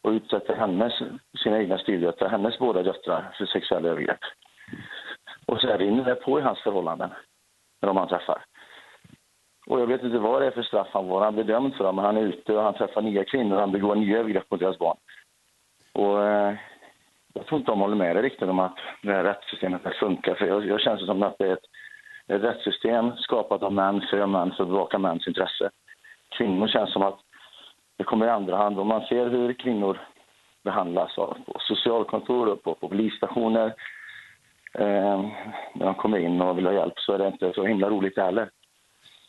Och utsätter hennes, sina egna styvdöttrar, hennes båda döttrar, för sexuella övergrepp. Och så rinner det på i hans förhållanden med de han träffar. Och jag vet inte vad det är för straff han var. Han blir dömd för det, men han är ute och han träffar nya kvinnor och han begår nya övergrepp mot deras barn. Och eh, jag tror inte de håller med dig riktigt om att det här rättssystemet här funkar. För jag, jag känns det som att det är ett, ett rättssystem skapat av män, för män, för att bevaka mäns intresse. Kvinnor känns som att det kommer i andra hand. Om man ser hur kvinnor behandlas av, på socialkontor och på, på polisstationer eh, när de kommer in och vill ha hjälp så är det inte så himla roligt heller.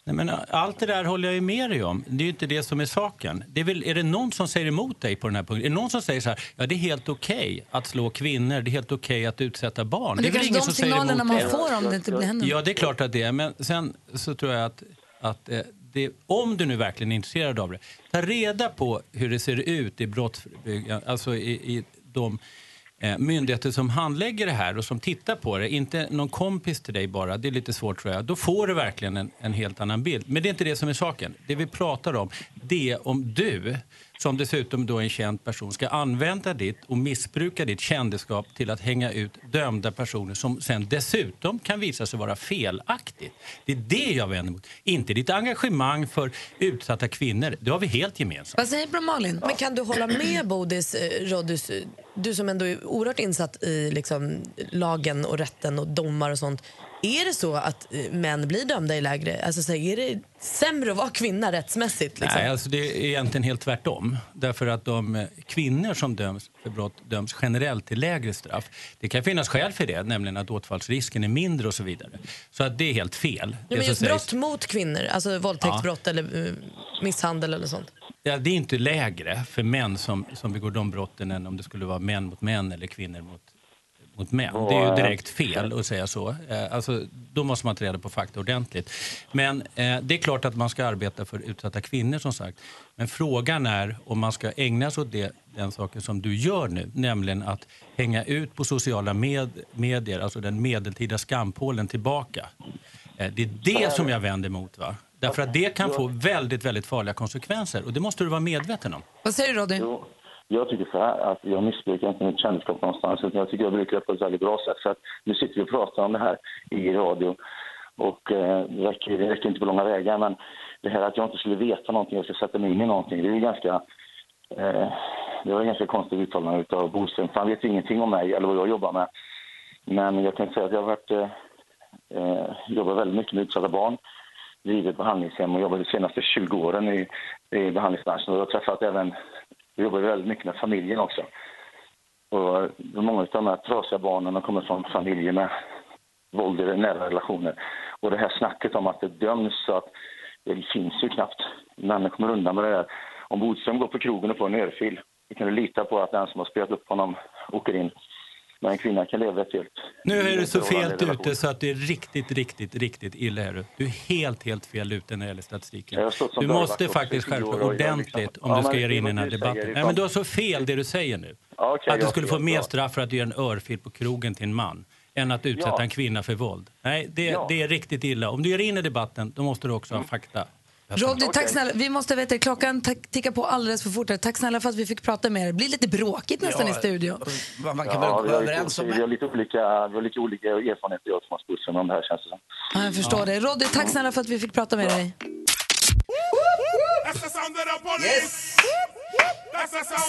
Nej, men allt det där håller jag ju med dig om. Det är ju inte det som är saken. Det är, väl, är det någon som säger emot dig på den här punkten? Är det någon som säger så här, ja det är helt okej att slå kvinnor, det är helt okej att utsätta barn? Men det är väl kanske ingen de signalerna man det. får om det inte blir händer Ja, det är klart att det är. Men sen så tror jag att, att eh, det, om du nu verkligen är intresserad av det, ta reda på hur det ser ut i brottsförebyggande, alltså i, i de eh, myndigheter som handlägger det här och som tittar på det, inte någon kompis till dig bara, det är lite svårt tror jag, då får du verkligen en, en helt annan bild. Men det är inte det som är saken. Det vi pratar om, det är om du, som dessutom då är en känd person, ska använda ditt och missbruka ditt kändisskap till att hänga ut dömda personer som sen dessutom kan visa sig vara felaktigt. Det är det jag vänder emot. Inte ditt engagemang för utsatta kvinnor, det har vi helt gemensamt. Vad säger Malin? Men kan du hålla med Bodis, eh, Roddus, eh, du som ändå är oerhört insatt i liksom, lagen och rätten och domar och sånt. Är det så att eh, män blir dömda i lägre? Alltså, så här, är det sämre att vara kvinna rättsmässigt? Liksom? Nej, alltså det är egentligen helt tvärtom. Därför att de eh, kvinnor som döms för brott döms generellt till lägre straff. Det kan finnas skäl för det, nämligen att återfallsrisken är mindre och så vidare. Så att det är helt fel. Ja, men just sägs. brott mot kvinnor, alltså våldtäktsbrott eller eh, misshandel eller sånt. Ja, det är inte lägre för män som, som begår de brotten än om det skulle vara män mot män eller kvinnor mot, mot män. Det är ju direkt fel att säga så. Eh, Alltså, då måste man ta reda på fakta ordentligt. Men eh, det är klart att man ska arbeta för utsatta kvinnor som sagt. Men frågan är om man ska ägna sig åt det, den saken som du gör nu, nämligen att hänga ut på sociala med, medier, alltså den medeltida skampålen tillbaka. Eh, Det är det som jag vänder emot. Va? Därför att det kan få väldigt, väldigt farliga konsekvenser och det måste du vara medveten om. Vad säger du Roddy? Jag tycker så här att jag missbrukar inte mitt kändisskap någonstans utan jag tycker jag brukar det på ett väldigt bra sätt. Så att nu sitter vi och pratar om det här i radio och eh, det, räcker, det räcker inte på långa vägar men det här att jag inte skulle veta någonting jag ska sätta mig in i någonting det är ju ganska eh, det var en ganska konstigt uttalande av Boström. För han vet ju ingenting om mig eller vad jag jobbar med. Men jag kan säga att jag har varit, eh, eh, jobbat väldigt mycket med utsatta barn, drivit behandlingshem och jobbat de senaste 20 åren i, i behandlingsbranschen. Och jag har träffat även, vi jobbar väldigt mycket med familjen också. Och många av de här trasiga barnen kommer från familjer med våld i nära relationer. Och det här snacket om att det döms så att det finns ju knappt. Männen kommer undan med det där. Om Bodström går på krogen och får en örfil, då kan du lita på att den som har spelat upp honom åker in. Men en kvinna kan leva ett helt... Nu är du så fel ute så att det är riktigt, riktigt, riktigt illa. Är du. du är helt, helt fel ute när det gäller statistiken. Du måste faktiskt skärpa jag ordentligt liksom- om Ja, du ska ge dig in i den här debatten. Nej, men du har så fel det du säger nu. att du skulle få mer straff för att du gör en örfil på krogen till en man än att utsätta Ja. en kvinna för våld. Nej, det, det är riktigt illa. Om du ger dig in i debatten, då måste du också ha fakta. Roddy, tack snälla. Vi måste veta, klockan tickar på alldeles för fort. här. Tack snälla för att vi fick prata med er. Det blir lite bråkigt nästan Ja, i studion. Man kan Ja, väl vi komma har överens lite, om... vi har lite olika, vi har lite olika erfarenheter jag och Thomas Bodström om det här känns det som. Ja, jag förstår det. Roddy, tack snälla för att vi fick prata med dig.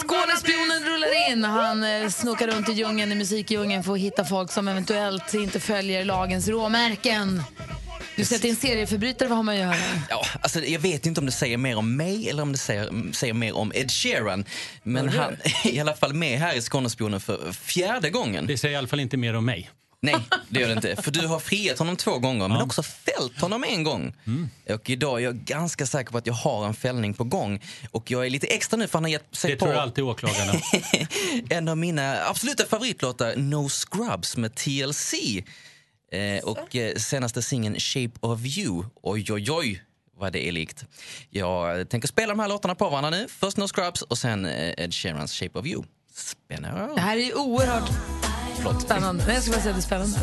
Skånespionen rullar in. Han eh, snokar runt i djungeln, i musikdjungeln för att hitta folk som eventuellt inte följer lagens råmärken. Du sätter in serieförbrytare, vad har man att göra? Ja, alltså, jag vet inte om det säger mer om mig eller om det säger, säger mer om Ed Sheeran. Men han är i alla fall med här i Skånespionen för fjärde gången. Det säger i alla fall inte mer om mig. Nej, det gör det inte. För du har friat honom två gånger, men också fällt honom en gång. Mm. Och idag är jag ganska säker på att jag har en fällning på gång. Och jag är lite extra nu för han har gett sig Det på tror alltid åklagarna. en av mina absoluta favoritlåtar, No Scrubs med TLC. Eh, och eh, senaste singeln Shape of You. Oj, oj, oj vad det är likt. Jag tänker spela de här låtarna på varandra nu. Först No Scrubs och sen eh, Ed Sheerans Shape of You. Spännande. Det här är oerhört spännande. Nej, jag skulle bara säga att det är spännande.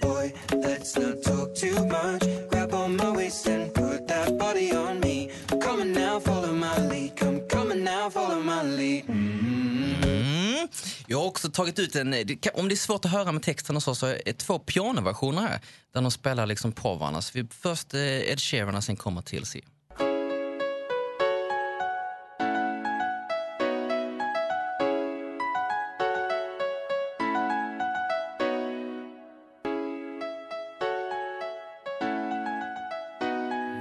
Boy, let's not talk too much. Jag har också tagit ut en, kan- om det är svårt att höra med texten och så, så är två pianoversioner här. Där de spelar liksom på varandra. Så vi, först eh, Ed Sheeran och sen kommer TLC.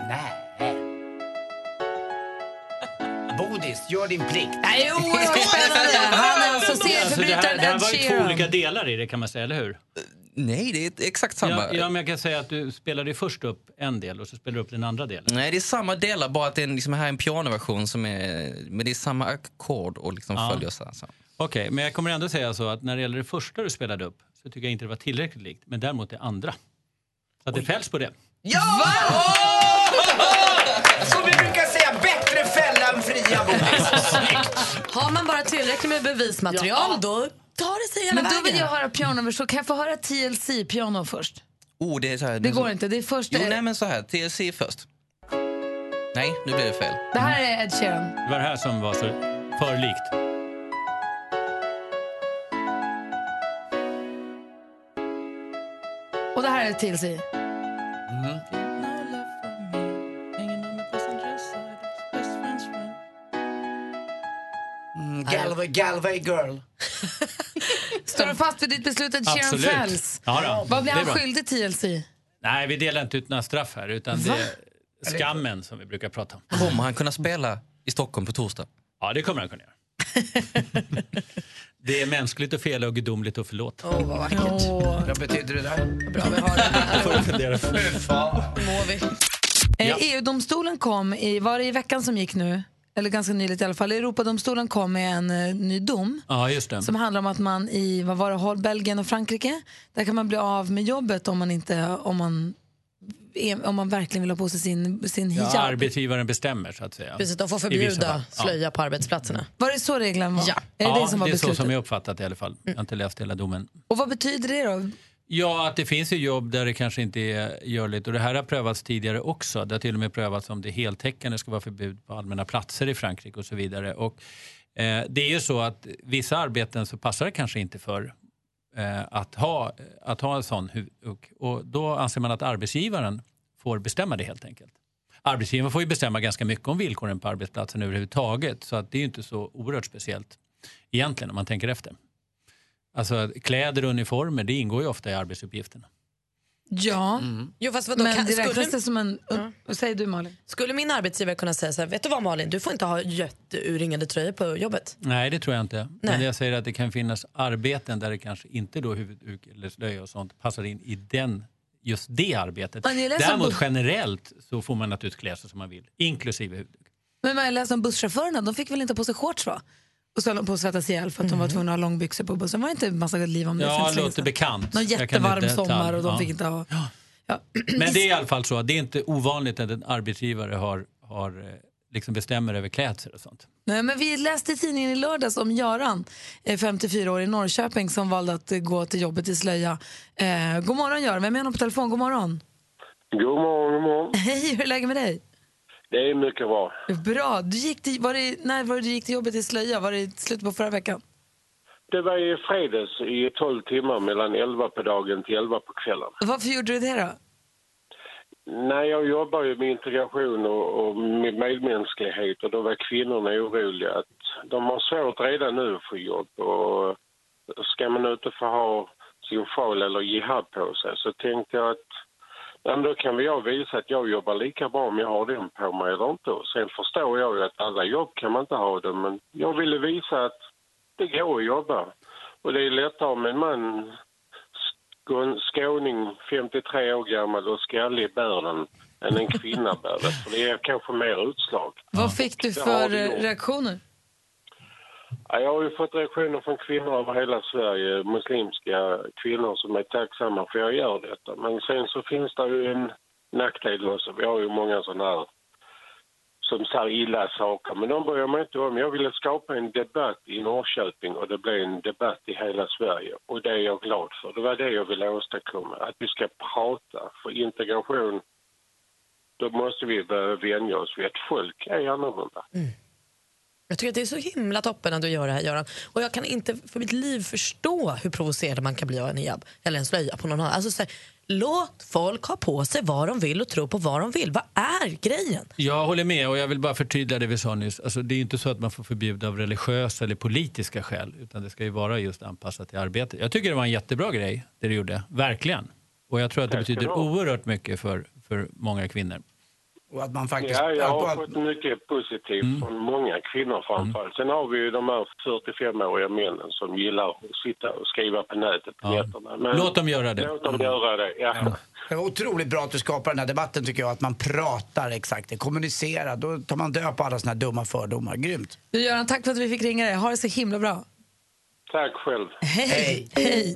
Nej. Bodis, gör din plikt. Är oerhört spännande. Det ju två olika delar i det kan man säga, eller hur? Nej, det är exakt samma. Ja, ja, men jag kan säga att du spelade först upp en del och så spelade du upp den andra delen. Nej, det är samma delar, bara att det är en, liksom, här är en pianoversion som är... Men det är samma ackord och liksom Ja. följer så. Okej, men jag kommer ändå säga så att när det gäller det första du spelade upp så tycker jag inte det var tillräckligt likt, men däremot det andra. Så att det fälls på det. Ja! Som vi brukar säga, bättre fälla än fria, Bodis. Har man bara tillräckligt med bevismaterial då tar det sig hela Men då vägen. vill jag höra pianoversion. Kan jag få höra TLC-piano först? Oh, det är så här, Det går inte. Det är först... Jo, nej men så här, TLC först. Nej, nu blev det fel. Det här är Ed Sheeran. Det var det här som var så för likt. Och det här är TLC. Mm, Galway, Galway girl. Står du fast vid ditt beslut att Sheeran Absolut. fälls? Ja, då. Vad blir Det är han bra. skyldig TLC? Nej, vi delar inte ut några straff här, utan det är skammen som vi brukar prata om. Kommer han kunna spela i Stockholm på torsdag? Ja, det kommer han kunna göra. det är mänskligt att fela och gudomligt att förlåta. Åh, vad vackert. Vad betyder det där? Bra vi har det. får fundera på. Mår vi. Eh, Ja. EU-domstolen kom, i, var det i veckan som gick nu? Eller ganska nyligt i alla fall. Europadomstolen kom med en eh, ny dom. Ja, just det. Som handlar om att man i vad var det, Hol- Belgien och Frankrike, där kan man bli av med jobbet om man, inte, om man, är- om man verkligen vill ha på sig sin, sin hijab. Ja, arbetsgivaren bestämmer, så att säga. Precis, de får I vissa förbjuda fall. Ja. slöja på arbetsplatserna. Var det så regeln var? Ja. Är det ja, det som var det är så beslutet? som jag uppfattat det i alla fall. Jag har inte läst hela domen. Och vad betyder det då? Ja, att det finns ju jobb där det kanske inte är görligt. Och det här har prövats tidigare också. Det har till och med prövats om det heltäckande ska vara förbud på allmänna platser i Frankrike och så vidare. Och, eh, det är ju så att vissa arbeten så passar det kanske inte för eh, att, ha, att ha en sån. hu- Och, och då anser man att arbetsgivaren får bestämma det helt enkelt. Arbetsgivaren får ju bestämma ganska mycket om villkoren på arbetsplatsen överhuvudtaget. Så att det är ju inte så oerhört speciellt egentligen om man tänker efter. Alltså kläder och uniformer, det ingår ju ofta i arbetsuppgifterna. Ja, Jo, fast vadå, men kan- det skulle- räknas det som en... Vad säger du Malin? Skulle min arbetsgivare kunna säga så här, vet du vad Malin, du får inte ha jätteurringade tröjor på jobbet. Nej, det tror jag inte. Men Nej. jag säger att det kan finnas arbeten där det kanske inte då huvudduk eller slöja och sånt passar in i den, just det arbetet. Läser Däremot generellt så får man naturligtvis klä sig som man vill, inklusive huvudduk. Men man läste om busschaufförerna, de fick väl inte på sig shorts va? Och så höll de på att svettas ihjäl för att de var tvungna att ha långbyxor på bussen. Var det inte en massa liv om det? Ja, länge låter bekant. Någon jättevarm sommar och de Ja. fick inte ha... Men det är i alla fall så, det är inte ovanligt att en arbetsgivare har, har eh, liksom bestämmer över klädsel och sånt. Nej, men vi läste i tidningen i lördags om Göran, eh, 54 år i Norrköping som valde att eh, gå till jobbet i slöja. Eh, god morgon Göran, vem är honom på telefon? God morgon. God morgon, god morgon. Hej, hur är läget med dig? Det är mycket bra. Bra. Du gick till, var det, när var det du gick till jobbet i slöja? Var det i slutet på förra veckan? Det var i fredags i 12 timmar mellan 11 på dagen till 11 på kvällen. Varför gjorde du det då? Nej, jag jobbar ju med integration och, och med medmänsklighet och då var kvinnorna oroliga att de har svårt redan nu att få jobb och ska man inte få ha sin sjal eller jihad på sig så tänkte jag att ja, men då kan väl jag visa att jag jobbar lika bra om jag har den på mig eller inte. Och Sen förstår jag ju att alla jobb kan man inte ha det men jag ville visa att det går att jobba. Och det är lättare om en man skån- skåning, 53 år gammal och skallig bär den än en kvinna bär det. För det är kanske mer utslag. Vad fick du för reaktioner? Ja, jag har ju fått reaktioner från kvinnor över hela Sverige, muslimska kvinnor som är tacksamma för att jag gör detta. Men sen så finns det ju en nackdel också. Vi har ju många sådana här som säger illa saker, men de bryr jag mig inte om. Jag ville skapa en debatt i Norrköping och det blev en debatt i hela Sverige. Och det är jag glad för. Det var det jag ville åstadkomma, att vi ska prata. För integration, då måste vi börja vänja oss vid att folk är annorlunda. Mm. Jag tycker att det är så himla toppen att du gör det här Göran. Och jag kan inte för mitt liv förstå hur provocerad man kan bli av en hijab eller en slöja på någon annan. Alltså, så här, låt folk ha på sig vad de vill och tro på vad de vill. Vad är grejen? Jag håller med och jag vill bara förtydliga det vi sa nyss. Alltså, det är inte så att man får förbjuda av religiösa eller politiska skäl utan det ska ju vara just anpassat till arbetet. Jag tycker det var en jättebra grej det du gjorde, verkligen. Och jag tror att det betyder oerhört mycket för, för många kvinnor. Och att man faktiskt... Ja, jag har fått mycket positivt från många kvinnor framförallt. Sen har vi ju de här 45-åriga männen som gillar att sitta och skriva på nätet på nätterna. Men Låt dem göra det. Låt dem göra det, ja. Det var otroligt bra att du skapar den här debatten tycker jag, att man pratar exakt, det kommunicerar. Då tar man död på alla såna här dumma fördomar. Grymt. Du, Göran, tack för att vi fick ringa dig. Ha det så himla bra. Tack själv. Hej! Hej!